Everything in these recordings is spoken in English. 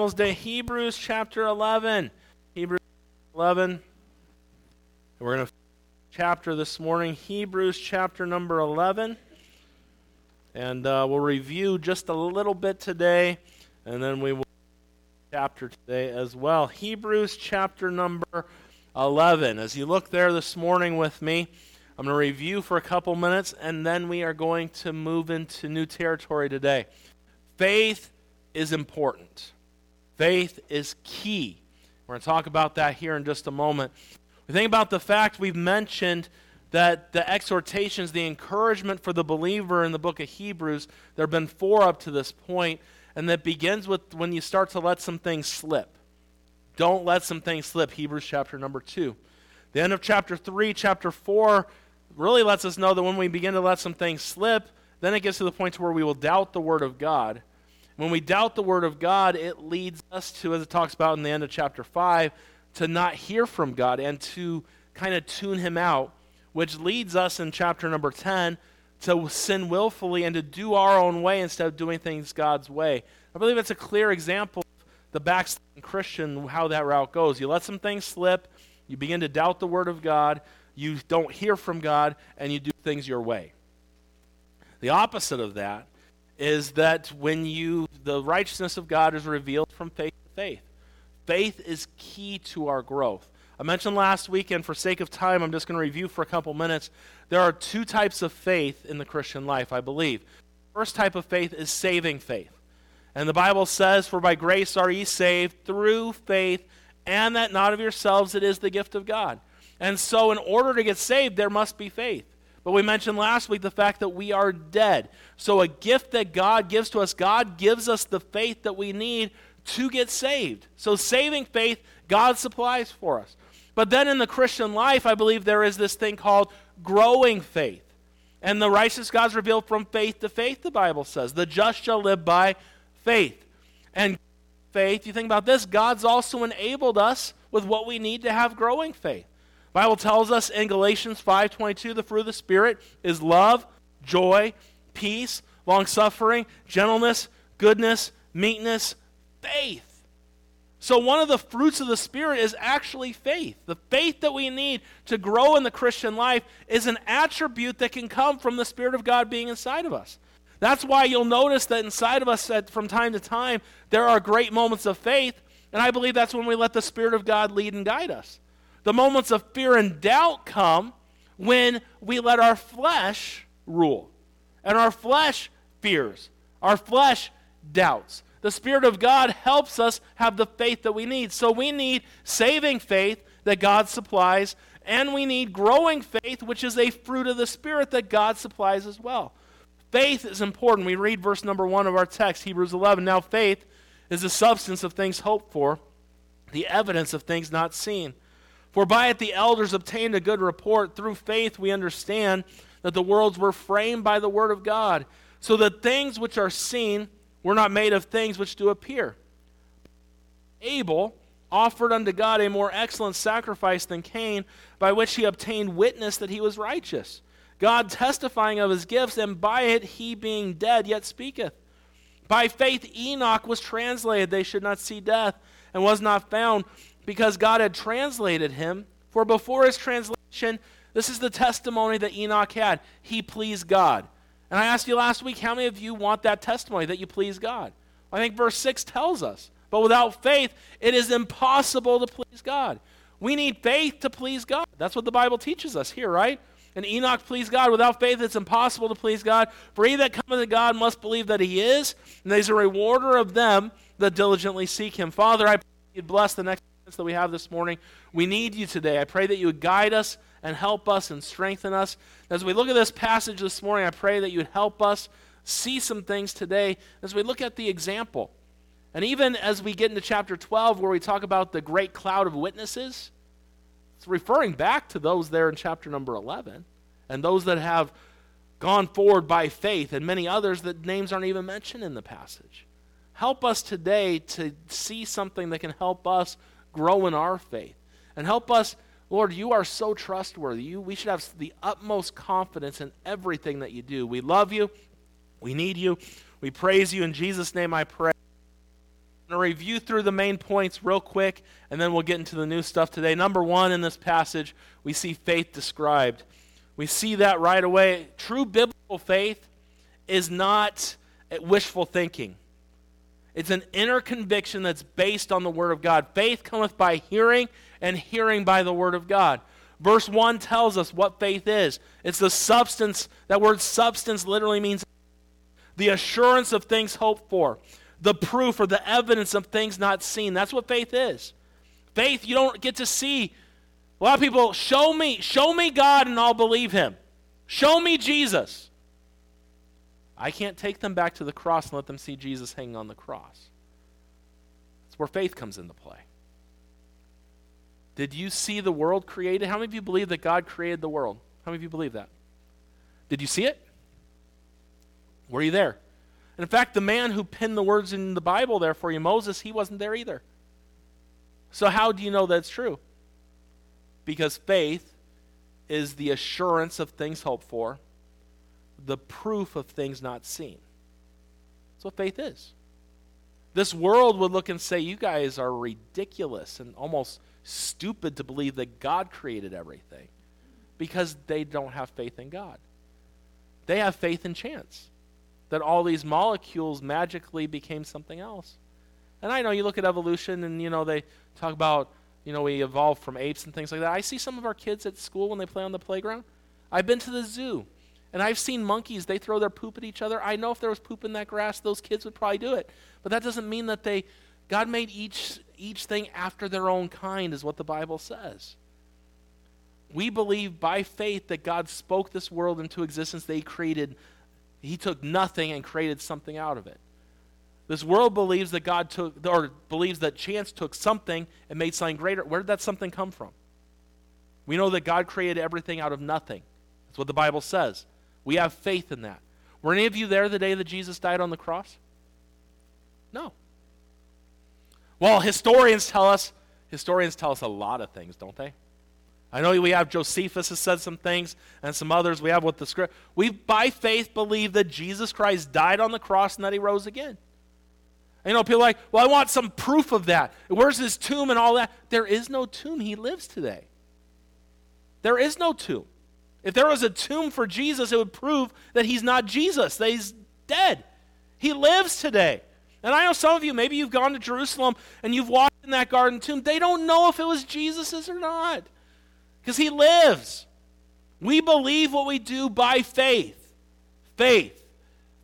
To Hebrews chapter 11. Hebrews 11. We're going to chapter this morning, Hebrews chapter number 11. And uh, we'll review just a little bit today, and then we will chapter today as well. Hebrews chapter number 11. As you look there this morning with me, I'm going to review for a couple minutes, and then we are going to move into new territory today. Faith is important. Faith is key. We're going to talk about that here in just a moment. We think about the fact we've mentioned that the exhortations, the encouragement for the believer in the book of Hebrews, there have been four up to this point, and that begins with when you start to let some things slip. Don't let some things slip. Hebrews chapter number two. The end of chapter three, chapter four really lets us know that when we begin to let some things slip, then it gets to the point to where we will doubt the word of God. When we doubt the Word of God, it leads us to, as it talks about in the end of chapter 5, to not hear from God and to kind of tune Him out, which leads us in chapter number 10 to sin willfully and to do our own way instead of doing things God's way. I believe it's a clear example of the backsliding Christian, how that route goes. You let some things slip, you begin to doubt the Word of God, you don't hear from God, and you do things your way. The opposite of that is that when you the righteousness of God is revealed from faith to faith. Faith is key to our growth. I mentioned last week, and for sake of time, I'm just going to review for a couple minutes. There are two types of faith in the Christian life, I believe. First type of faith is saving faith. And the Bible says, For by grace are ye saved through faith, and that not of yourselves, it is the gift of God. And so, in order to get saved, there must be faith. But we mentioned last week the fact that we are dead. So, a gift that God gives to us, God gives us the faith that we need to get saved. So, saving faith, God supplies for us. But then in the Christian life, I believe there is this thing called growing faith. And the righteous God's revealed from faith to faith, the Bible says. The just shall live by faith. And faith, you think about this, God's also enabled us with what we need to have growing faith. Bible tells us in Galatians 5:22 the fruit of the spirit is love, joy, peace, long-suffering, gentleness, goodness, meekness, faith. So one of the fruits of the spirit is actually faith. The faith that we need to grow in the Christian life is an attribute that can come from the spirit of God being inside of us. That's why you'll notice that inside of us that from time to time there are great moments of faith, and I believe that's when we let the spirit of God lead and guide us. The moments of fear and doubt come when we let our flesh rule. And our flesh fears, our flesh doubts. The Spirit of God helps us have the faith that we need. So we need saving faith that God supplies, and we need growing faith, which is a fruit of the Spirit that God supplies as well. Faith is important. We read verse number one of our text, Hebrews 11. Now, faith is the substance of things hoped for, the evidence of things not seen. For by it the elders obtained a good report. Through faith we understand that the worlds were framed by the word of God, so that things which are seen were not made of things which do appear. Abel offered unto God a more excellent sacrifice than Cain, by which he obtained witness that he was righteous. God testifying of his gifts, and by it he being dead yet speaketh. By faith Enoch was translated, they should not see death, and was not found because God had translated him. For before his translation, this is the testimony that Enoch had. He pleased God. And I asked you last week, how many of you want that testimony that you please God? I think verse 6 tells us. But without faith, it is impossible to please God. We need faith to please God. That's what the Bible teaches us here, right? And Enoch pleased God. Without faith, it's impossible to please God. For he that cometh to God must believe that he is, and that he's a rewarder of them that diligently seek him. Father, I pray you bless the next that we have this morning. We need you today. I pray that you would guide us and help us and strengthen us. As we look at this passage this morning, I pray that you would help us see some things today as we look at the example. And even as we get into chapter 12, where we talk about the great cloud of witnesses, it's referring back to those there in chapter number 11 and those that have gone forward by faith and many others that names aren't even mentioned in the passage. Help us today to see something that can help us grow in our faith. And help us, Lord, you are so trustworthy. You, we should have the utmost confidence in everything that you do. We love you. We need you. We praise you. In Jesus' name I pray. to review through the main points real quick, and then we'll get into the new stuff today. Number one in this passage, we see faith described. We see that right away. True biblical faith is not wishful thinking. It's an inner conviction that's based on the Word of God. Faith cometh by hearing, and hearing by the Word of God. Verse 1 tells us what faith is it's the substance. That word substance literally means the assurance of things hoped for, the proof or the evidence of things not seen. That's what faith is. Faith, you don't get to see. A lot of people, show me, show me God and I'll believe him. Show me Jesus. I can't take them back to the cross and let them see Jesus hanging on the cross. That's where faith comes into play. Did you see the world created? How many of you believe that God created the world? How many of you believe that? Did you see it? Were you there? And in fact, the man who penned the words in the Bible there for you, Moses, he wasn't there either. So, how do you know that's true? Because faith is the assurance of things hoped for, the proof of things not seen. That's what faith is. This world would look and say, You guys are ridiculous and almost stupid to believe that God created everything because they don't have faith in God. They have faith in chance that all these molecules magically became something else. And I know you look at evolution and you know they talk about you know we evolved from apes and things like that. I see some of our kids at school when they play on the playground. I've been to the zoo and I've seen monkeys, they throw their poop at each other. I know if there was poop in that grass, those kids would probably do it. But that doesn't mean that they God made each, each thing after their own kind, is what the Bible says. We believe by faith that God spoke this world into existence. They created, He took nothing and created something out of it. This world believes that God took, or believes that chance took something and made something greater. Where did that something come from? We know that God created everything out of nothing. That's what the Bible says. We have faith in that. Were any of you there the day that Jesus died on the cross? No. Well, historians tell us, historians tell us a lot of things, don't they? I know we have Josephus has said some things and some others. We have what the script. We, by faith, believe that Jesus Christ died on the cross and that he rose again. You know, people are like, well, I want some proof of that. Where's his tomb and all that? There is no tomb. He lives today. There is no tomb. If there was a tomb for Jesus, it would prove that he's not Jesus, that he's dead. He lives today. And I know some of you, maybe you've gone to Jerusalem and you've walked in that garden tomb. They don't know if it was Jesus's or not because he lives. We believe what we do by faith. Faith.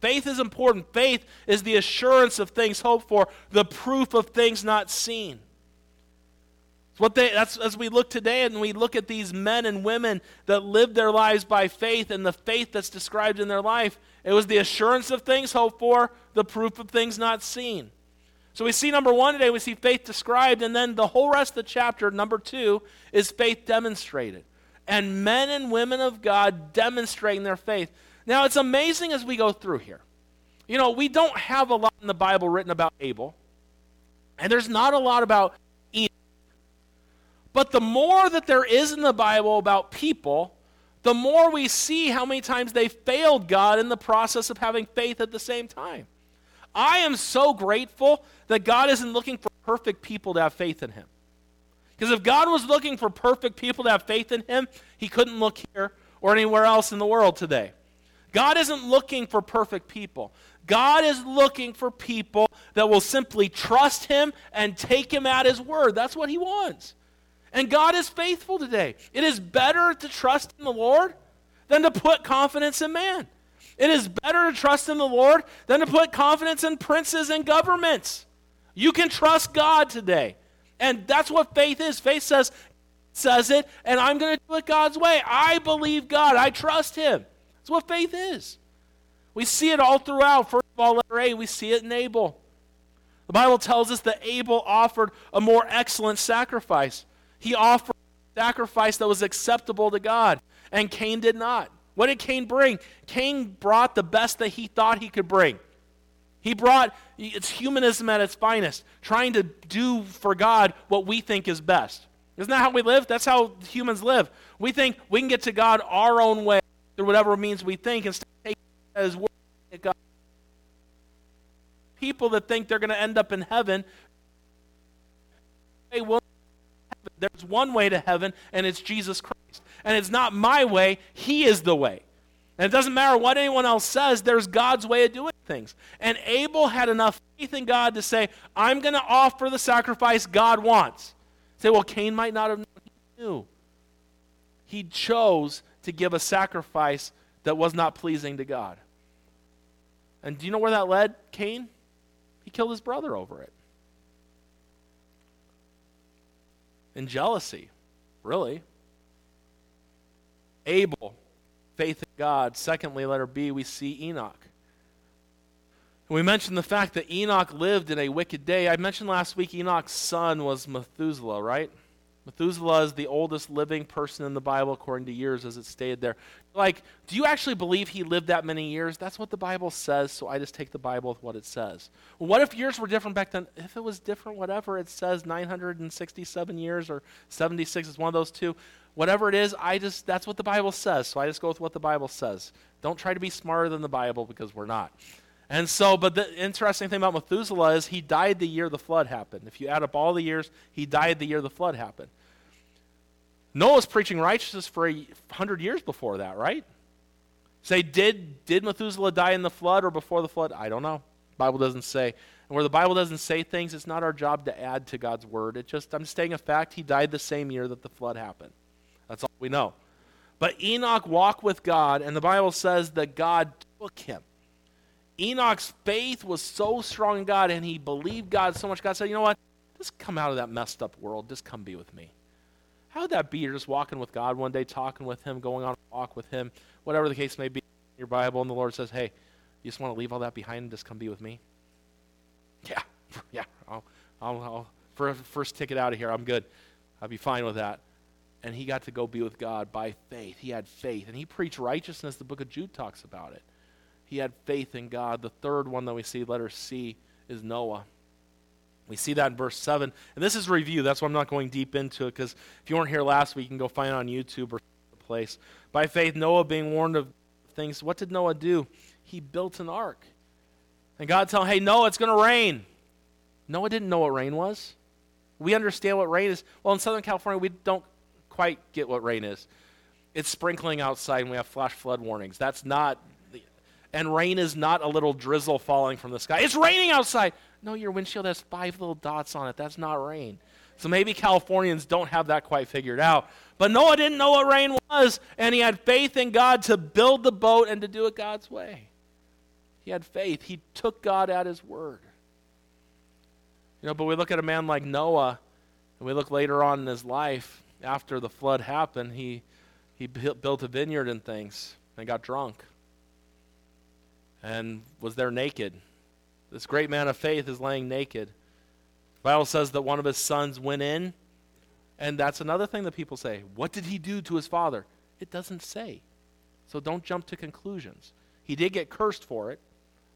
Faith is important. Faith is the assurance of things hoped for, the proof of things not seen. What they, that's as we look today and we look at these men and women that lived their lives by faith and the faith that's described in their life, it was the assurance of things hoped for, the proof of things not seen. So we see number one today, we see faith described, and then the whole rest of the chapter, number two, is faith demonstrated. And men and women of God demonstrating their faith. Now it's amazing as we go through here. You know, we don't have a lot in the Bible written about Abel, and there's not a lot about but the more that there is in the Bible about people, the more we see how many times they failed God in the process of having faith at the same time. I am so grateful that God isn't looking for perfect people to have faith in Him. Because if God was looking for perfect people to have faith in Him, He couldn't look here or anywhere else in the world today. God isn't looking for perfect people. God is looking for people that will simply trust Him and take Him at His word. That's what He wants. And God is faithful today. It is better to trust in the Lord than to put confidence in man. It is better to trust in the Lord than to put confidence in princes and governments. You can trust God today. And that's what faith is. Faith says, says it, and I'm going to do it God's way. I believe God. I trust Him. That's what faith is. We see it all throughout. First of all, letter A, we see it in Abel. The Bible tells us that Abel offered a more excellent sacrifice. He offered sacrifice that was acceptable to God, and Cain did not. What did Cain bring? Cain brought the best that he thought he could bring. He brought, it's humanism at its finest, trying to do for God what we think is best. Isn't that how we live? That's how humans live. We think we can get to God our own way through whatever means we think instead of taking His word. God. People that think they're going to end up in heaven way will there's one way to heaven, and it's Jesus Christ. And it's not my way, He is the way. And it doesn't matter what anyone else says, there's God's way of doing things. And Abel had enough faith in God to say, I'm going to offer the sacrifice God wants. Say, well, Cain might not have known. He knew. He chose to give a sacrifice that was not pleasing to God. And do you know where that led Cain? He killed his brother over it. In jealousy, really. Abel, faith in God. Secondly, letter B, we see Enoch. We mentioned the fact that Enoch lived in a wicked day. I mentioned last week Enoch's son was Methuselah, right? Methuselah is the oldest living person in the Bible according to years as it stated there. Like, do you actually believe he lived that many years? That's what the Bible says, so I just take the Bible with what it says. What if years were different back then? If it was different, whatever, it says 967 years or 76 is one of those two. Whatever it is, I just that's what the Bible says, so I just go with what the Bible says. Don't try to be smarter than the Bible because we're not. And so, but the interesting thing about Methuselah is he died the year the flood happened. If you add up all the years, he died the year the flood happened. Noah's preaching righteousness for a hundred years before that, right? Say, did, did Methuselah die in the flood or before the flood? I don't know. Bible doesn't say. And where the Bible doesn't say things, it's not our job to add to God's word. It just, I'm stating a fact. He died the same year that the flood happened. That's all we know. But Enoch walked with God, and the Bible says that God took him. Enoch's faith was so strong in God, and he believed God so much. God said, You know what? Just come out of that messed up world. Just come be with me. How would that be? You're just walking with God one day, talking with Him, going on a walk with Him, whatever the case may be in your Bible, and the Lord says, Hey, you just want to leave all that behind and just come be with me? Yeah, yeah. I'll, I'll, I'll for first ticket out of here, I'm good. I'll be fine with that. And he got to go be with God by faith. He had faith. And he preached righteousness. The book of Jude talks about it. He had faith in God. The third one that we see, letter C, is Noah. We see that in verse 7. And this is review. That's why I'm not going deep into it, because if you weren't here last week, you can go find it on YouTube or place. By faith, Noah being warned of things, what did Noah do? He built an ark. And God him, hey, Noah, it's going to rain. Noah didn't know what rain was. We understand what rain is. Well, in Southern California, we don't quite get what rain is. It's sprinkling outside, and we have flash flood warnings. That's not, and rain is not a little drizzle falling from the sky. It's raining outside. No, your windshield has five little dots on it. That's not rain. So maybe Californians don't have that quite figured out. But Noah didn't know what rain was, and he had faith in God to build the boat and to do it God's way. He had faith. He took God at his word. You know, but we look at a man like Noah, and we look later on in his life, after the flood happened, he, he built a vineyard and things and got drunk and was there naked this great man of faith is laying naked. The Bible says that one of his sons went in, and that's another thing that people say. What did he do to his father? It doesn't say. So don't jump to conclusions. He did get cursed for it,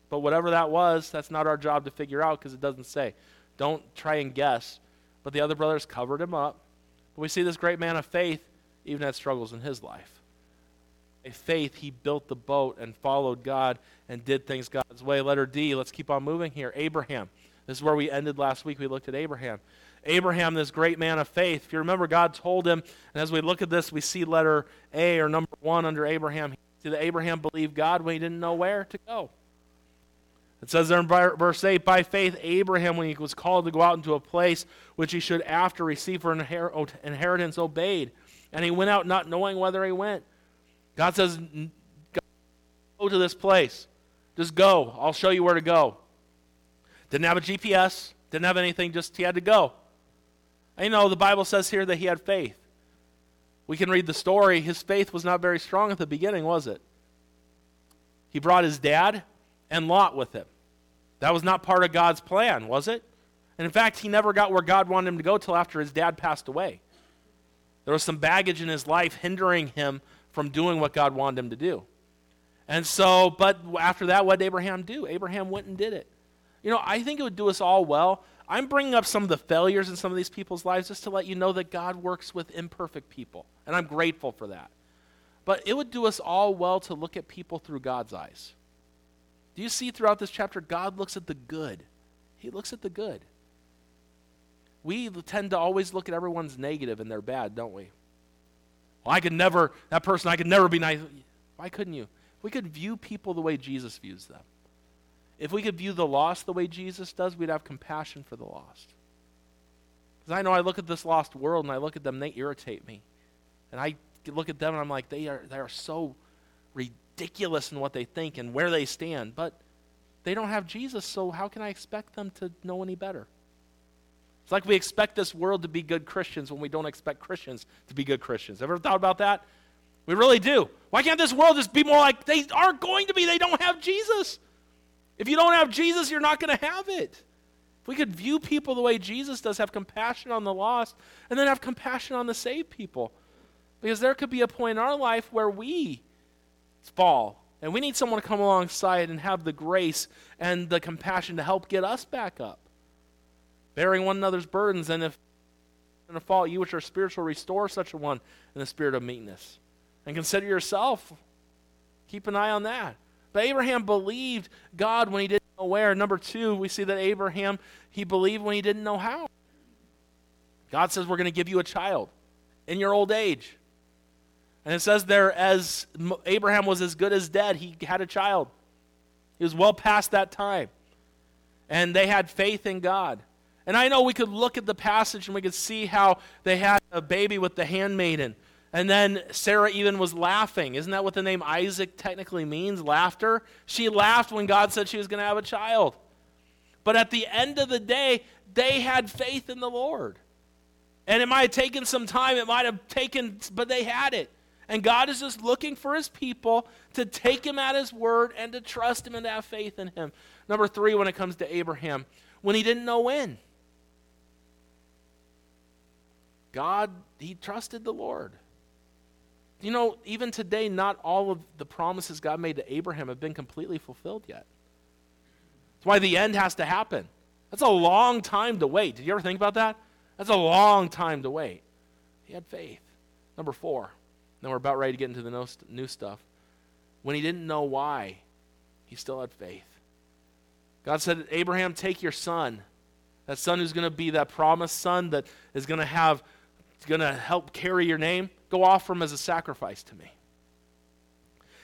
but whatever that was, that's not our job to figure out because it doesn't say. Don't try and guess. But the other brothers covered him up. But we see this great man of faith even had struggles in his life by faith, he built the boat and followed God and did things God's way. Letter D, let's keep on moving here. Abraham. This is where we ended last week. We looked at Abraham. Abraham, this great man of faith. If you remember, God told him, and as we look at this, we see letter A or number one under Abraham. That Abraham believed God when he didn't know where to go. It says there in verse 8, by faith, Abraham, when he was called to go out into a place which he should after receive for inheritance, obeyed. And he went out not knowing whether he went. God says, Go to this place. Just go. I'll show you where to go. Didn't have a GPS, didn't have anything, just he had to go. And you know, the Bible says here that he had faith. We can read the story. His faith was not very strong at the beginning, was it? He brought his dad and Lot with him. That was not part of God's plan, was it? And in fact, he never got where God wanted him to go till after his dad passed away. There was some baggage in his life hindering him from doing what God wanted him to do. And so, but after that, what did Abraham do? Abraham went and did it. You know, I think it would do us all well. I'm bringing up some of the failures in some of these people's lives just to let you know that God works with imperfect people. And I'm grateful for that. But it would do us all well to look at people through God's eyes. Do you see throughout this chapter, God looks at the good? He looks at the good. we tend to always look at everyone's negative and they're bad, don't we? Well, I could never, that person, I could never be nice. Why couldn't you? we could view people the way Jesus views them. If we could view the lost the way Jesus does, we'd have compassion for the lost. Because I know I look at this lost world and I look at them, they irritate me. And I look at them and I'm like, they are, they are so ridiculous in what they think and where they stand. But they don't have Jesus, so how can I expect them to know any better? It's like we expect this world to be good Christians when we don't expect Christians to be good Christians. Ever thought about that? We really do. Why can't this world just be more like they aren't going to be? They don't have Jesus. If you don't have Jesus, you're not going to have it. If we could view people the way Jesus does, have compassion on the lost, and then have compassion on the saved people. Because there could be a point in our life where we fall, and we need someone to come alongside and have the grace and the compassion to help get us back up. Bearing one another's burdens, and if in a fault, you which are spiritual, restore such a one in the spirit of meekness. And consider yourself. Keep an eye on that. But Abraham believed God when he didn't know where. Number two, we see that Abraham, he believed when he didn't know how. God says, We're going to give you a child in your old age. And it says there, as Abraham was as good as dead, he had a child. He was well past that time. And they had faith in God. And I know we could look at the passage and we could see how they had a baby with the handmaiden. And then Sarah even was laughing. Isn't that what the name Isaac technically means? Laughter? She laughed when God said she was going to have a child. But at the end of the day, they had faith in the Lord. And it might have taken some time, it might have taken, but they had it. And God is just looking for his people to take him at his word and to trust him and to have faith in him. Number three, when it comes to Abraham, when he didn't know when, God, he trusted the Lord. You know, even today, not all of the promises God made to Abraham have been completely fulfilled yet. That's why the end has to happen. That's a long time to wait. Did you ever think about that? That's a long time to wait. He had faith. Number four. Then we're about ready to get into the new stuff. When he didn't know why, he still had faith. God said, Abraham, take your son. That son who's going to be that promised son that is going to have, going to help carry your name. Go offer him as a sacrifice to me.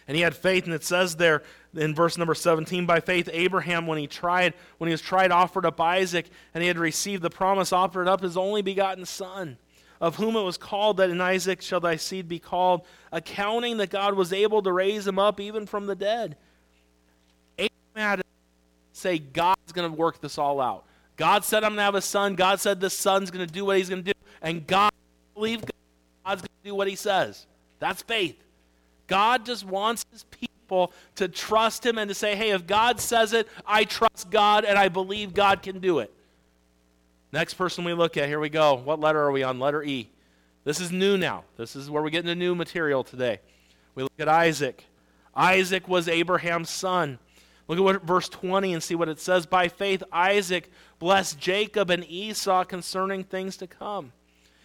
And he had faith, and it says there in verse number 17, by faith, Abraham, when he tried, when he was tried, offered up Isaac, and he had received the promise, offered up his only begotten son, of whom it was called that in Isaac shall thy seed be called, accounting that God was able to raise him up even from the dead. Abraham had say, God's going to work this all out. God said, I'm going to have a son. God said this son's going to do what he's going to do. And God believed God God's going to do what he says. That's faith. God just wants his people to trust him and to say, hey, if God says it, I trust God and I believe God can do it. Next person we look at, here we go. What letter are we on? Letter E. This is new now. This is where we get into new material today. We look at Isaac. Isaac was Abraham's son. Look at what, verse 20 and see what it says. By faith, Isaac blessed Jacob and Esau concerning things to come.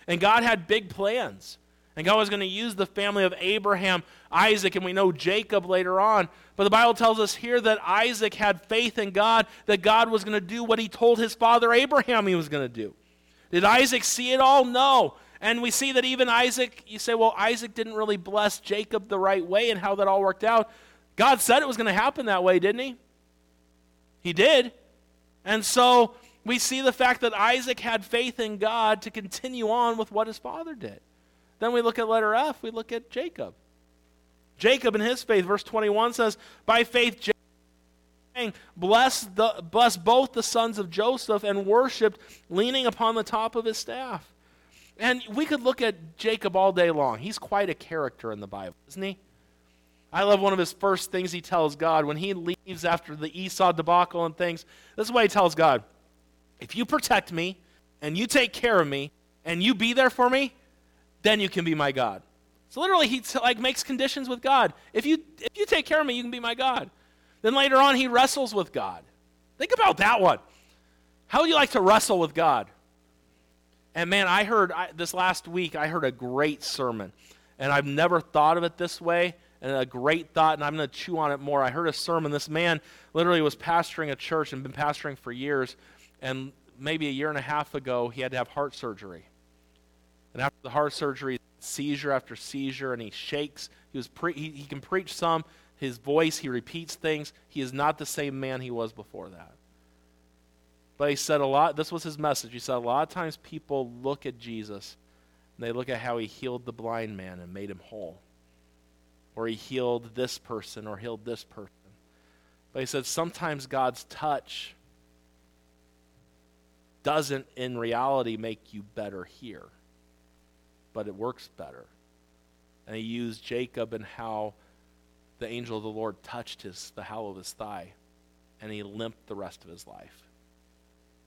And God had big plans. And God was going to use the family of Abraham, Isaac, and we know Jacob later on. But the Bible tells us here that Isaac had faith in God, that God was going to do what he told his father Abraham he was going to do. Did Isaac see it all? No. And we see that even Isaac, you say, well, Isaac didn't really bless Jacob the right way and how that all worked out. God said it was going to happen that way, didn't he? He did. And so we see the fact that Isaac had faith in God to continue on with what his father did. Then we look at letter F, we look at Jacob. Jacob in his faith, verse 21 says, By faith, Jacob bless, the, bless both the sons of Joseph and worshiped, leaning upon the top of his staff. And we could look at Jacob all day long. He's quite a character in the Bible, isn't he? I love one of his first things he tells God when he leaves after the Esau debacle and things. This is what he tells God if you protect me and you take care of me and you be there for me, then you can be my God. So literally, he like makes conditions with God. If you if you take care of me, you can be my God. Then later on, he wrestles with God. Think about that one. How would you like to wrestle with God? And man, I heard I, this last week. I heard a great sermon, and I've never thought of it this way. And a great thought, and I'm going to chew on it more. I heard a sermon. This man literally was pastoring a church and been pastoring for years, and maybe a year and a half ago, he had to have heart surgery. And after the heart surgery, seizure after seizure, and he shakes. He, was pre- he, he can preach some. His voice, he repeats things. He is not the same man he was before that. But he said a lot, this was his message. He said a lot of times people look at Jesus and they look at how he healed the blind man and made him whole. Or he healed this person or healed this person. But he said sometimes God's touch doesn't in reality make you better here, but it works better. And he used Jacob and how the angel of the Lord touched his the hollow of his thigh, and he limped the rest of his life.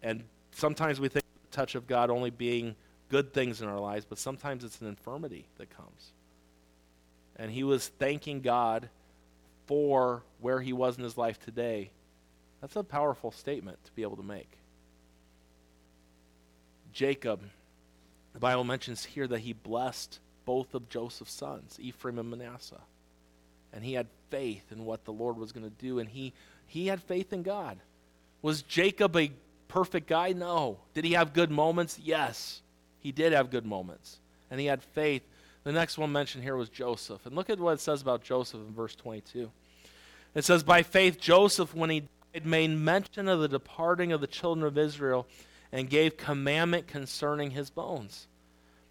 And sometimes we think the touch of God only being good things in our lives, but sometimes it's an infirmity that comes. And he was thanking God for where he was in his life today. That's a powerful statement to be able to make. Jacob, the Bible mentions here that he blessed both of Joseph's sons, Ephraim and Manasseh. And he had faith in what the Lord was going to do, and he, he had faith in God. Was Jacob a perfect guy? No. Did he have good moments? Yes. He did have good moments. And he had faith. The next one mentioned here was Joseph. And look at what it says about Joseph in verse 22. It says, By faith, Joseph, when he died, made mention of the departing of the children of Israel and gave commandment concerning his bones.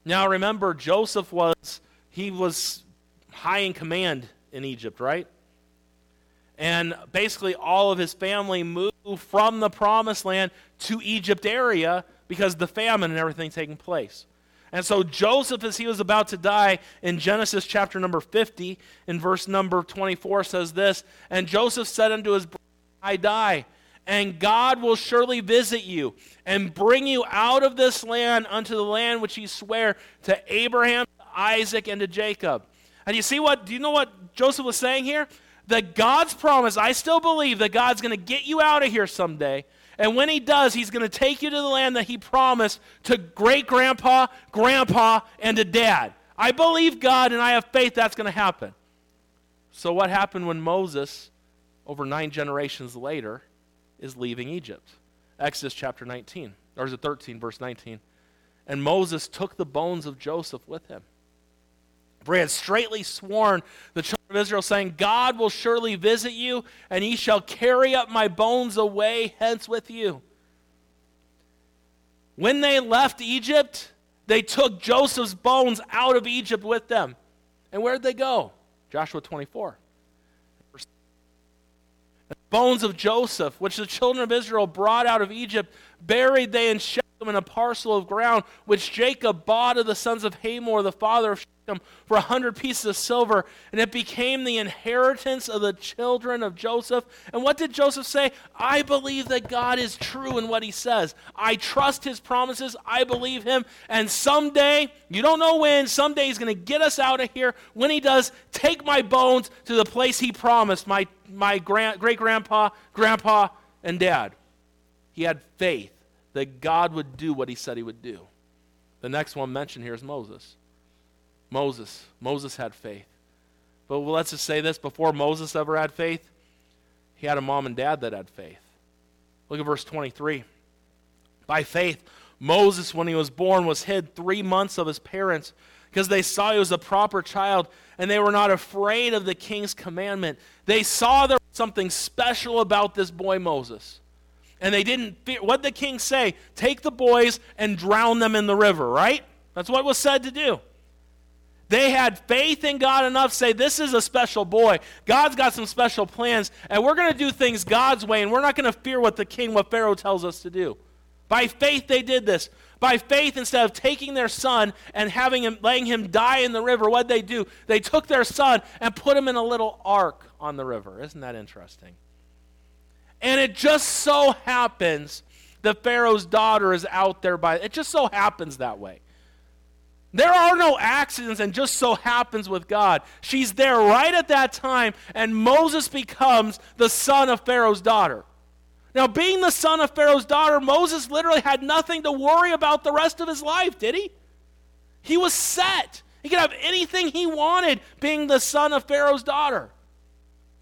Now remember, Joseph was, he was high in command in Egypt, right? And basically, all of his family moved from the promised land to Egypt area because the famine and everything taking place. And so Joseph, as he was about to die, in Genesis chapter number 50, in verse number 24, says this And Joseph said unto his brother, I die, and God will surely visit you and bring you out of this land unto the land which he sware to Abraham, to Isaac, and to Jacob. And you see what, do you know what Joseph was saying here? That God's promise, I still believe that God's going to get you out of here someday. And when he does, he's going to take you to the land that he promised to great grandpa, grandpa, and to dad. I believe God and I have faith that's going to happen. So, what happened when Moses, over nine generations later, is leaving Egypt. Exodus chapter 19, or is it 13, verse 19? And Moses took the bones of Joseph with him. For he had straightly sworn the children of Israel, saying, God will surely visit you, and he shall carry up my bones away hence with you. When they left Egypt, they took Joseph's bones out of Egypt with them. And where did they go? Joshua 24 bones of Joseph, which the children of Israel brought out of Egypt, buried they in Shechem in a parcel of ground, which Jacob bought of the sons of Hamor, the father of Shechem, for a hundred pieces of silver, and it became the inheritance of the children of Joseph. And what did Joseph say? I believe that God is true in what he says. I trust his promises. I believe him. And someday, you don't know when, someday he's going to get us out of here. When he does, take my bones to the place he promised, my, my great grandpa, grandpa, and dad. He had faith that God would do what he said he would do. The next one mentioned here is Moses. Moses. Moses had faith. But let's just say this before Moses ever had faith, he had a mom and dad that had faith. Look at verse 23. By faith, Moses, when he was born, was hid three months of his parents because they saw he was a proper child and they were not afraid of the king's commandment. They saw there was something special about this boy Moses. And they didn't fear. What the king say? Take the boys and drown them in the river, right? That's what was said to do. They had faith in God enough to say, This is a special boy. God's got some special plans, and we're going to do things God's way, and we're not going to fear what the king, what Pharaoh tells us to do. By faith, they did this. By faith, instead of taking their son and having him, letting him die in the river, what they do? They took their son and put him in a little ark on the river. Isn't that interesting? And it just so happens that Pharaoh's daughter is out there by it just so happens that way. There are no accidents, and just so happens with God. She's there right at that time, and Moses becomes the son of Pharaoh's daughter. Now, being the son of Pharaoh's daughter, Moses literally had nothing to worry about the rest of his life, did he? He was set. He could have anything he wanted being the son of Pharaoh's daughter.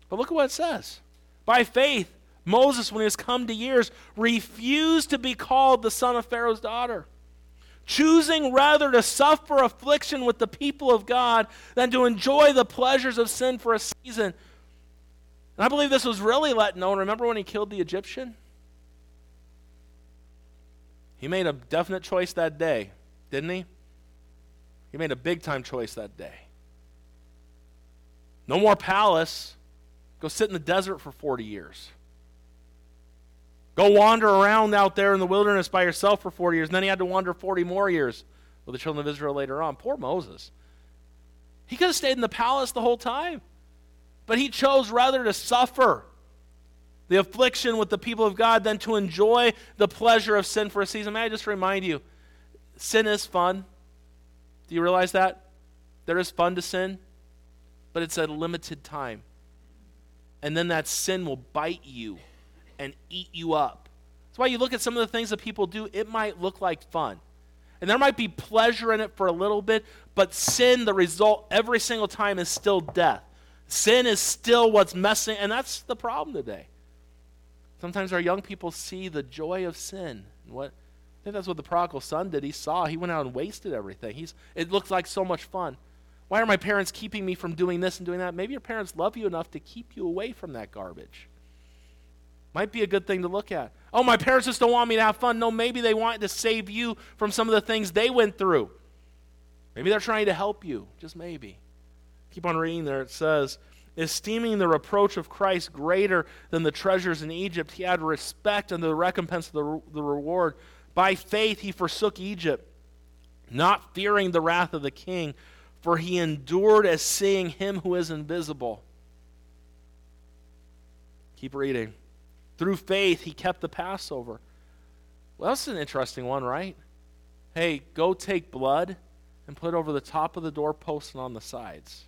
But look at what it says. By faith, Moses, when he was come to years, refused to be called the son of Pharaoh's daughter, choosing rather to suffer affliction with the people of God than to enjoy the pleasures of sin for a season. And I believe this was really let known. Remember when he killed the Egyptian? He made a definite choice that day, didn't he? He made a big time choice that day. No more palace. Go sit in the desert for 40 years. Go wander around out there in the wilderness by yourself for 40 years. And then he had to wander 40 more years with the children of Israel later on. Poor Moses. He could have stayed in the palace the whole time. But he chose rather to suffer the affliction with the people of God than to enjoy the pleasure of sin for a season. May I just remind you sin is fun. Do you realize that? There is fun to sin, but it's a limited time. And then that sin will bite you and eat you up. That's why you look at some of the things that people do, it might look like fun. And there might be pleasure in it for a little bit, but sin, the result every single time is still death. Sin is still what's messing, and that's the problem today. Sometimes our young people see the joy of sin. What I think that's what the prodigal son did. He saw, he went out and wasted everything. He's, it looks like so much fun. Why are my parents keeping me from doing this and doing that? Maybe your parents love you enough to keep you away from that garbage. Might be a good thing to look at. Oh, my parents just don't want me to have fun. No, maybe they want to save you from some of the things they went through. Maybe they're trying to help you. Just maybe. Keep on reading there. It says, esteeming the reproach of Christ greater than the treasures in Egypt, he had respect unto the recompense of the, the reward. By faith he forsook Egypt, not fearing the wrath of the king, for he endured as seeing him who is invisible. Keep reading. Through faith he kept the Passover. Well, that's an interesting one, right? Hey, go take blood and put it over the top of the doorpost and on the sides.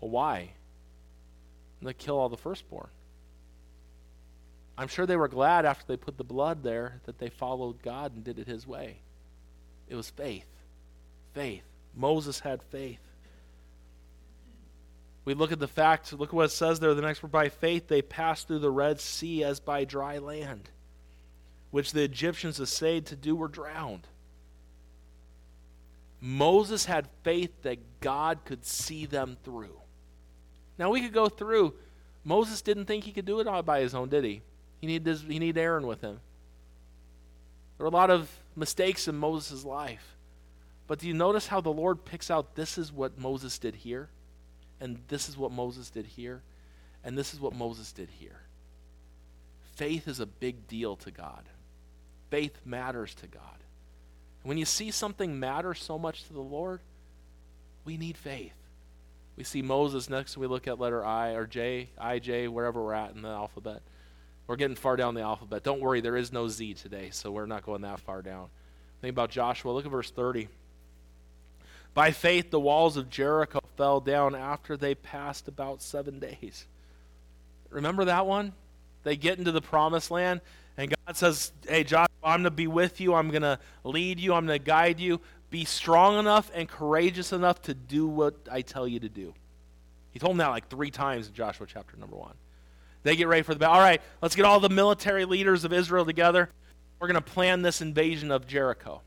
Well, why? And they kill all the firstborn. I'm sure they were glad after they put the blood there that they followed God and did it his way. It was faith. Faith. Moses had faith. We look at the fact, look at what it says there. The next word, by faith they passed through the Red Sea as by dry land, which the Egyptians essayed to do were drowned. Moses had faith that God could see them through. Now we could go through. Moses didn't think he could do it all by his own, did he? He needed, his, he needed Aaron with him. There were a lot of mistakes in Moses' life. But do you notice how the Lord picks out this is what Moses did here, and this is what Moses did here, and this is what Moses did here? Faith is a big deal to God. Faith matters to God. And when you see something matter so much to the Lord, we need faith. We see Moses next, we look at letter I or J, I, J, wherever we're at in the alphabet. We're getting far down the alphabet. Don't worry, there is no Z today, so we're not going that far down. Think about Joshua. Look at verse 30. By faith, the walls of Jericho fell down after they passed about seven days. Remember that one? They get into the promised land, and God says, Hey, Joshua, I'm going to be with you. I'm going to lead you. I'm going to guide you. Be strong enough and courageous enough to do what I tell you to do. He told them that like three times in Joshua chapter number one. They get ready for the battle. All right, let's get all the military leaders of Israel together. We're going to plan this invasion of Jericho.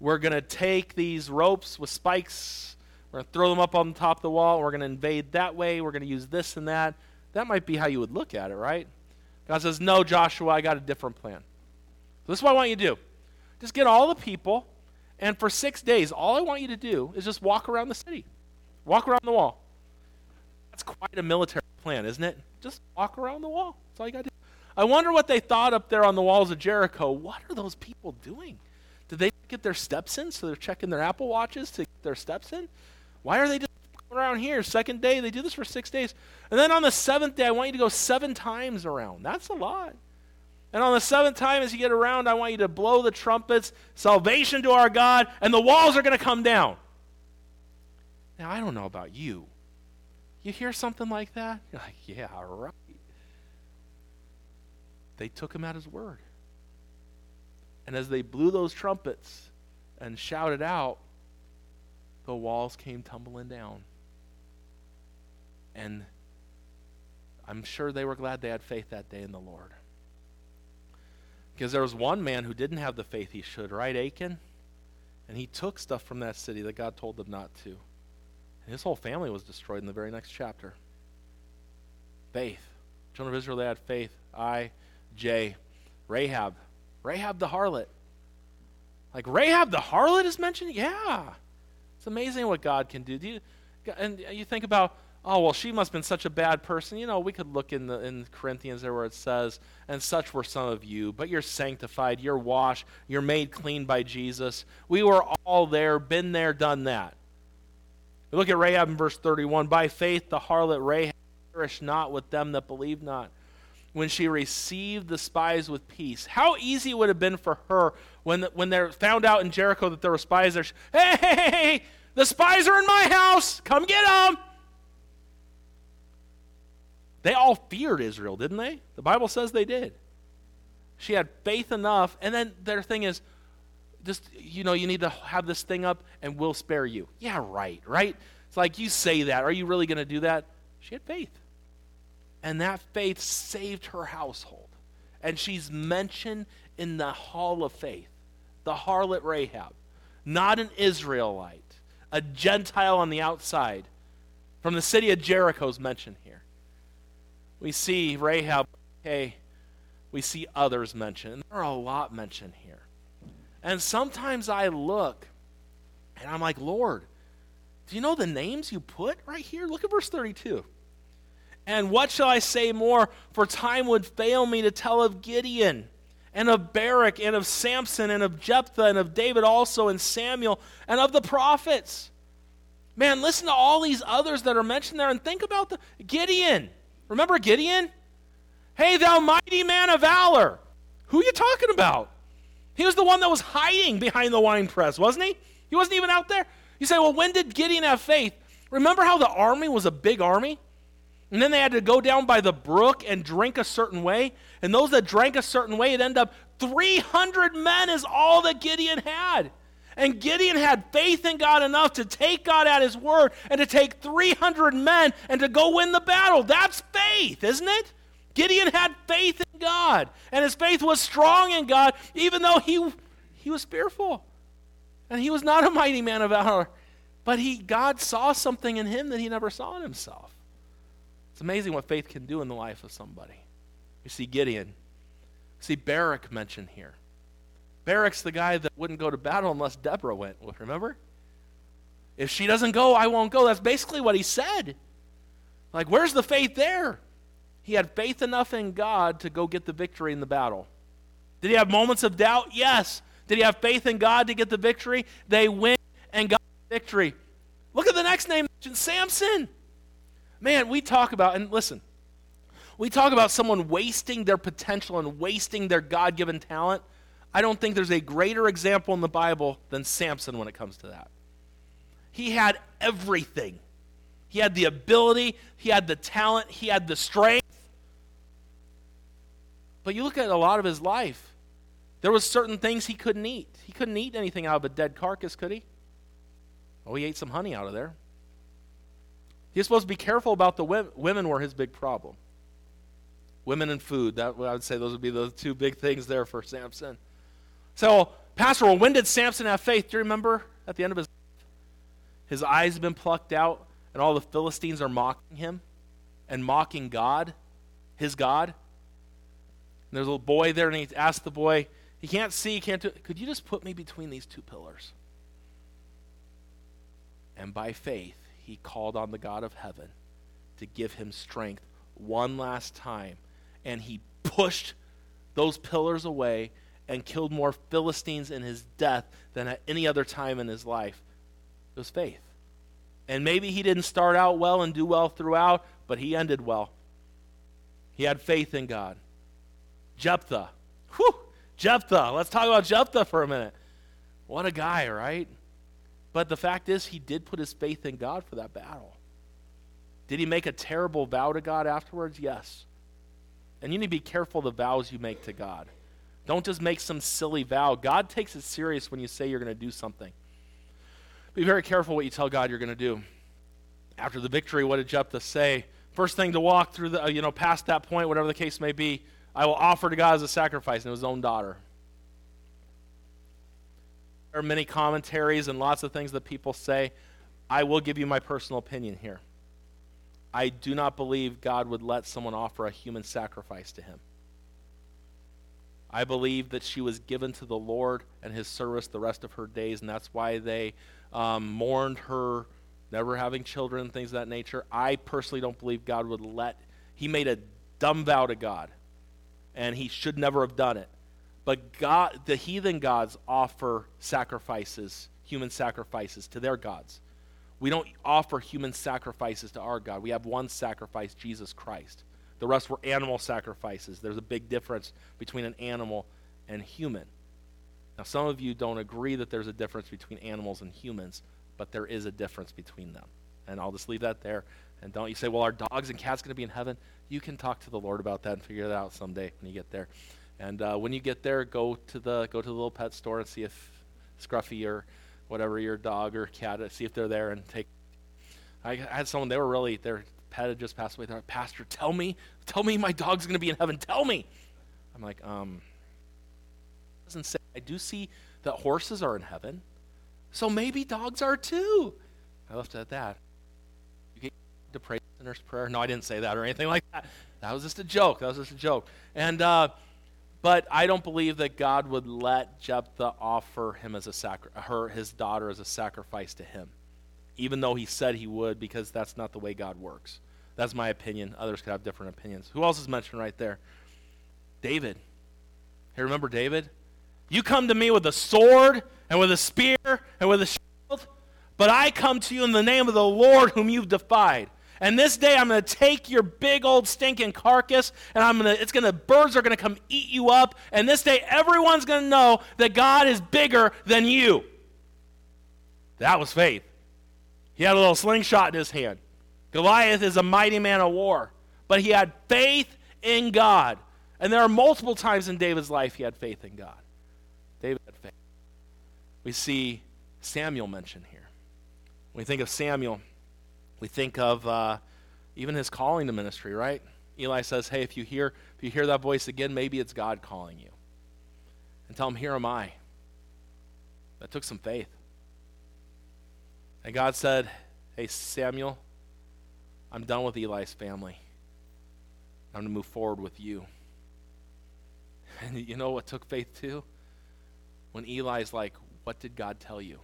We're going to take these ropes with spikes. We're going to throw them up on the top of the wall. We're going to invade that way. We're going to use this and that. That might be how you would look at it, right? God says, No, Joshua, I got a different plan. So this is what I want you to do. Just get all the people and for six days, all I want you to do is just walk around the city, walk around the wall. That's quite a military plan, isn't it? Just walk around the wall. That's all you got to do. I wonder what they thought up there on the walls of Jericho. What are those people doing? Did they get their steps in? So they're checking their Apple Watches to get their steps in? Why are they just around here? Second day, they do this for six days. And then on the seventh day, I want you to go seven times around. That's a lot. And on the seventh time, as you get around, I want you to blow the trumpets, salvation to our God, and the walls are going to come down. Now, I don't know about you. You hear something like that? You're like, yeah, right. They took him at his word. And as they blew those trumpets and shouted out, the walls came tumbling down. And I'm sure they were glad they had faith that day in the Lord. Because there was one man who didn't have the faith he should, right, Achan? And he took stuff from that city that God told them not to. And his whole family was destroyed in the very next chapter. Faith. Children of Israel, they had faith. I, J, Rahab. Rahab the harlot. Like Rahab the harlot is mentioned? Yeah. It's amazing what God can do. do you, and you think about oh well she must have been such a bad person. You know we could look in the in corinthians there where it says and such were some of you but you're sanctified you're washed you're made clean by jesus. We were all there been there done that. Look at rahab in verse 31 by faith the harlot rahab perished not with them that believed not when she received the spies with peace how easy it would have been for her when, when they found out in jericho that there were spies there hey, hey, hey, hey the spies are in my house come get them they all feared Israel, didn't they? The Bible says they did. She had faith enough, and then their thing is just, you know, you need to have this thing up and we'll spare you. Yeah, right, right? It's like you say that. Are you really going to do that? She had faith. And that faith saved her household. And she's mentioned in the hall of faith, the harlot Rahab, not an Israelite, a Gentile on the outside. From the city of Jericho is mentioned here. We see Rahab, okay, we see others mentioned. There are a lot mentioned here. And sometimes I look and I'm like, Lord, do you know the names you put right here? Look at verse 32. And what shall I say more? For time would fail me to tell of Gideon and of Barak and of Samson and of Jephthah and of David also and Samuel and of the prophets. Man, listen to all these others that are mentioned there and think about the Gideon. Remember Gideon? Hey, thou mighty man of valor. Who are you talking about? He was the one that was hiding behind the wine press, wasn't he? He wasn't even out there. You say, well, when did Gideon have faith? Remember how the army was a big army? And then they had to go down by the brook and drink a certain way. And those that drank a certain way, it ended up 300 men is all that Gideon had. And Gideon had faith in God enough to take God at his word and to take 300 men and to go win the battle. That's faith, isn't it? Gideon had faith in God, and his faith was strong in God, even though he, he was fearful. And he was not a mighty man of valor. But he, God saw something in him that he never saw in himself. It's amazing what faith can do in the life of somebody. You see Gideon. see Barak mentioned here. Barak's the guy that wouldn't go to battle unless Deborah went. Remember? If she doesn't go, I won't go. That's basically what he said. Like, where's the faith there? He had faith enough in God to go get the victory in the battle. Did he have moments of doubt? Yes. Did he have faith in God to get the victory? They win and got the victory. Look at the next name Samson. Man, we talk about, and listen, we talk about someone wasting their potential and wasting their God given talent. I don't think there's a greater example in the Bible than Samson when it comes to that. He had everything. He had the ability, he had the talent, he had the strength. But you look at a lot of his life, there was certain things he couldn't eat. He couldn't eat anything out of a dead carcass, could he? Oh, he ate some honey out of there. He's supposed to be careful about the women. Women were his big problem. Women and food. That I would say those would be the two big things there for Samson. So, Pastor, well, when did Samson have faith? Do you remember at the end of his his eyes have been plucked out, and all the Philistines are mocking him and mocking God, his God. And there's a little boy there, and he asks the boy, he can't see, he can't do Could you just put me between these two pillars? And by faith, he called on the God of heaven to give him strength one last time. And he pushed those pillars away and killed more Philistines in his death than at any other time in his life. It was faith. And maybe he didn't start out well and do well throughout, but he ended well. He had faith in God. Jephthah. Whew! Jephthah. Let's talk about Jephthah for a minute. What a guy, right? But the fact is, he did put his faith in God for that battle. Did he make a terrible vow to God afterwards? Yes. And you need to be careful the vows you make to God. Don't just make some silly vow. God takes it serious when you say you're going to do something. Be very careful what you tell God you're going to do. After the victory, what did Jephthah say? first thing to walk through the, uh, you know, past that point, whatever the case may be, I will offer to God as a sacrifice, and his own daughter. There are many commentaries and lots of things that people say. I will give you my personal opinion here. I do not believe God would let someone offer a human sacrifice to him. I believe that she was given to the Lord and his service the rest of her days, and that's why they um, mourned her never having children, things of that nature. I personally don't believe God would let, he made a dumb vow to God, and he should never have done it. But God, the heathen gods offer sacrifices, human sacrifices to their gods. We don't offer human sacrifices to our God. We have one sacrifice, Jesus Christ. The rest were animal sacrifices. There's a big difference between an animal and human. Now, some of you don't agree that there's a difference between animals and humans, but there is a difference between them. And I'll just leave that there. And don't you say, well, are dogs and cats going to be in heaven? You can talk to the Lord about that and figure that out someday when you get there. And uh, when you get there, go to the go to the little pet store and see if Scruffy or whatever your dog or cat, see if they're there and take. I, had someone; they were really their pet had just passed away. They're like, Pastor, tell me, tell me my dog's to be in heaven. Tell me. I'm like, um, doesn't say. I do see that horses are in heaven, so maybe dogs are too. I left it at that. You get to pray sinner's prayer. No, I didn't say that or anything like that. That was just a joke. That was just a joke. And uh, but I don't believe that God would let Jephthah offer him as a sacri- her his daughter as a sacrifice to him, even though he said he would, because that's not the way God works. That's my opinion. Others could have different opinions. Who else is mentioned right there? David. Hey, remember David? You come to me with a sword and with a spear and with a shield, but I come to you in the name of the Lord whom you've defied. And this day I'm going to take your big old stinking carcass and I'm going to it's going to birds are going to come eat you up and this day everyone's going to know that God is bigger than you. That was faith. He had a little slingshot in his hand. Goliath is a mighty man of war, but he had faith in God. And there are multiple times in David's life he had faith in God. David had faith. We see Samuel mentioned here. When we think of Samuel, we think of uh, even his calling to ministry, right? Eli says, "Hey, if you hear if you hear that voice again, maybe it's God calling you." And tell him, "Here am I." That took some faith. And God said, "Hey, Samuel, I'm done with Eli's family. I'm going to move forward with you." And you know what took faith too? When Eli's like, "What did God tell you?"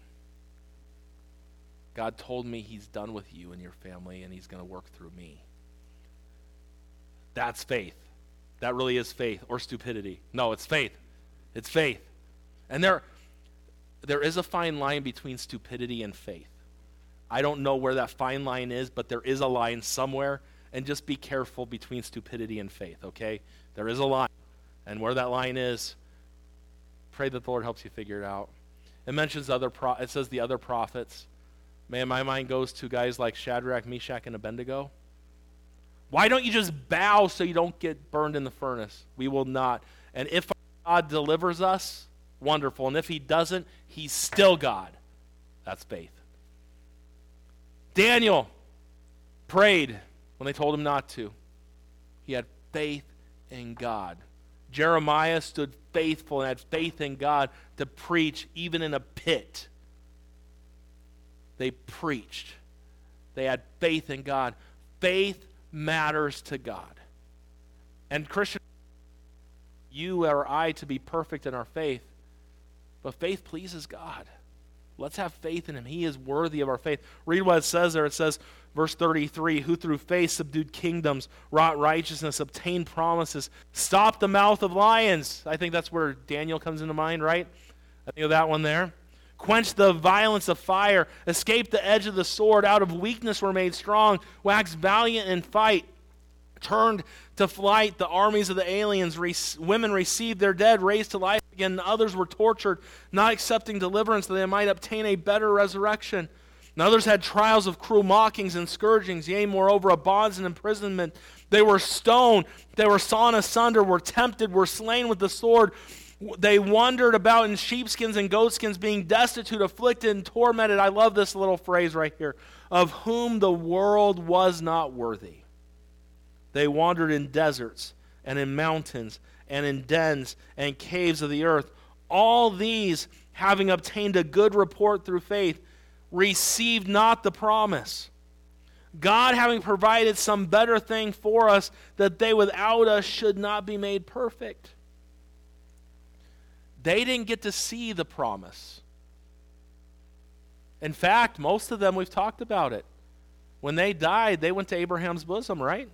God told me he's done with you and your family and he's going to work through me. That's faith. That really is faith or stupidity. No, it's faith. It's faith. And there, there is a fine line between stupidity and faith. I don't know where that fine line is, but there is a line somewhere. And just be careful between stupidity and faith, okay? There is a line. And where that line is, pray that the Lord helps you figure it out. It mentions other pro- it says the other prophets. Man, my mind goes to guys like Shadrach, Meshach, and Abednego. Why don't you just bow so you don't get burned in the furnace? We will not. And if God delivers us, wonderful. And if he doesn't, he's still God. That's faith. Daniel prayed when they told him not to. He had faith in God. Jeremiah stood faithful and had faith in God to preach even in a pit. They preached. They had faith in God. Faith matters to God. And Christian, you or I to be perfect in our faith, but faith pleases God. Let's have faith in him. He is worthy of our faith. Read what it says there. It says, verse 33 Who through faith subdued kingdoms, wrought righteousness, obtained promises, stopped the mouth of lions. I think that's where Daniel comes into mind, right? I think of that one there quenched the violence of fire, escaped the edge of the sword, out of weakness were made strong, waxed valiant in fight, turned to flight the armies of the aliens. Re- women received their dead, raised to life again, and others were tortured, not accepting deliverance that they might obtain a better resurrection. And others had trials of cruel mockings and scourgings, yea, moreover, of bonds and imprisonment. They were stoned, they were sawn asunder, were tempted, were slain with the sword they wandered about in sheepskins and goatskins, being destitute, afflicted, and tormented. I love this little phrase right here of whom the world was not worthy. They wandered in deserts and in mountains and in dens and caves of the earth. All these, having obtained a good report through faith, received not the promise. God having provided some better thing for us, that they without us should not be made perfect. They didn't get to see the promise. In fact, most of them, we've talked about it. When they died, they went to Abraham's bosom, right?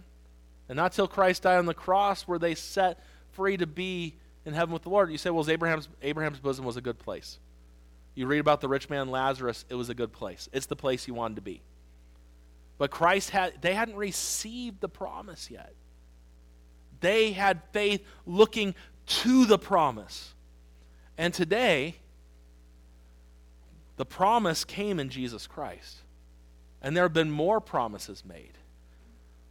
And not till Christ died on the cross were they set free to be in heaven with the Lord. You say, well, Abraham's, Abraham's bosom was a good place. You read about the rich man Lazarus, it was a good place. It's the place he wanted to be. But Christ had, they hadn't received the promise yet. They had faith looking to the promise. And today, the promise came in Jesus Christ. And there have been more promises made.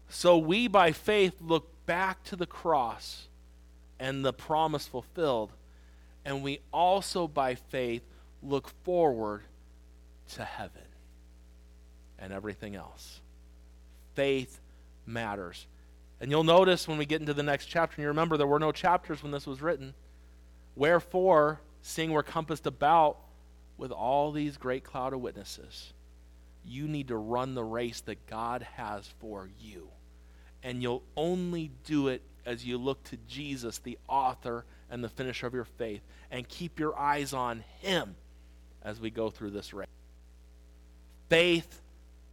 So we, by faith, look back to the cross and the promise fulfilled. And we also, by faith, look forward to heaven and everything else. Faith matters. And you'll notice when we get into the next chapter, and you remember there were no chapters when this was written. Wherefore, seeing we're compassed about with all these great cloud of witnesses, you need to run the race that God has for you. And you'll only do it as you look to Jesus, the author and the finisher of your faith, and keep your eyes on Him as we go through this race. Faith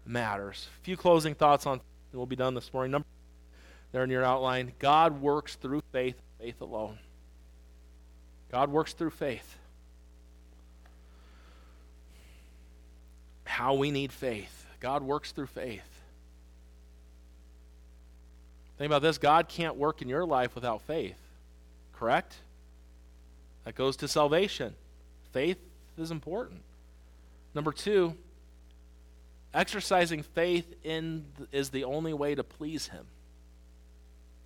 matters. A few closing thoughts on, and we'll be done this morning. Number there in your outline God works through faith, faith alone. God works through faith. How we need faith. God works through faith. Think about this God can't work in your life without faith, correct? That goes to salvation. Faith is important. Number two, exercising faith in is the only way to please Him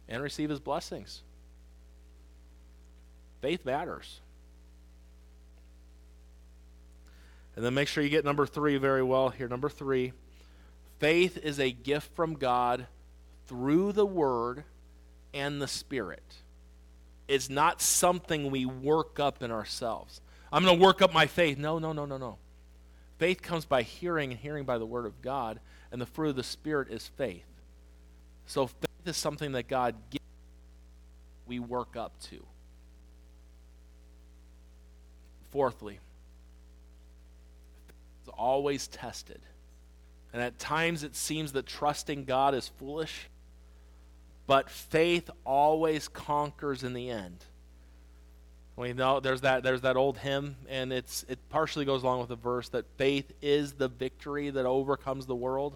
and receive His blessings. Faith matters. And then make sure you get number three very well here. Number three, faith is a gift from God through the Word and the Spirit. It's not something we work up in ourselves. I'm going to work up my faith. No, no, no, no, no. Faith comes by hearing, and hearing by the Word of God, and the fruit of the Spirit is faith. So faith is something that God gives, we work up to. Fourthly, it's always tested. And at times it seems that trusting God is foolish, but faith always conquers in the end. We know there's that there's that old hymn, and it's it partially goes along with the verse that faith is the victory that overcomes the world.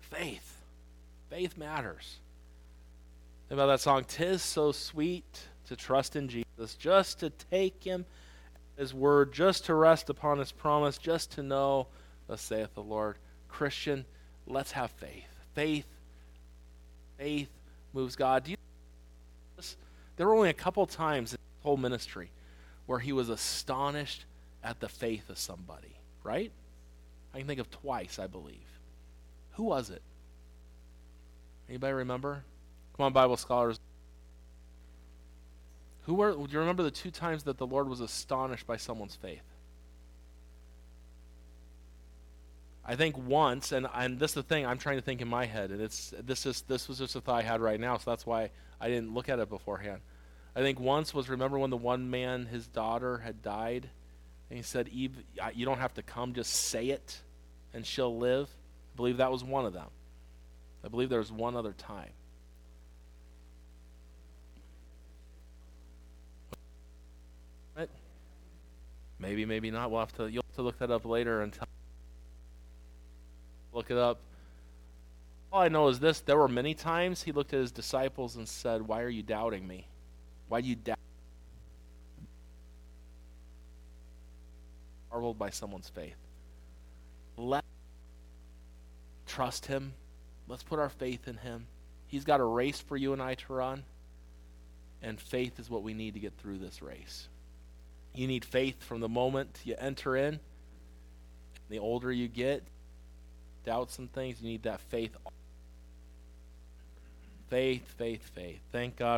Faith. Faith matters. Think about that song, Tis so sweet to trust in Jesus, just to take him his word, just to rest upon his promise, just to know, thus saith the Lord. Christian, let's have faith. Faith, faith moves God. Do you there were only a couple times in his whole ministry where he was astonished at the faith of somebody, right? I can think of twice, I believe. Who was it? Anybody remember? Come on, Bible scholars. Who were, do you remember the two times that the Lord was astonished by someone's faith? I think once, and, and this is the thing I'm trying to think in my head, and it's this is this was just a thought I had right now, so that's why I didn't look at it beforehand. I think once was remember when the one man, his daughter had died, and he said, "Eve, you don't have to come, just say it, and she'll live." I believe that was one of them. I believe there was one other time. Maybe, maybe not. We'll have to. You'll have to look that up later and. Look it up. All I know is this: there were many times he looked at his disciples and said, "Why are you doubting me? Why do you doubt?" Marveled by someone's faith. Let trust him. Let's put our faith in him. He's got a race for you and I to run, and faith is what we need to get through this race. You need faith from the moment you enter in. The older you get, doubts and things, you need that faith. Faith, faith, faith. Thank God.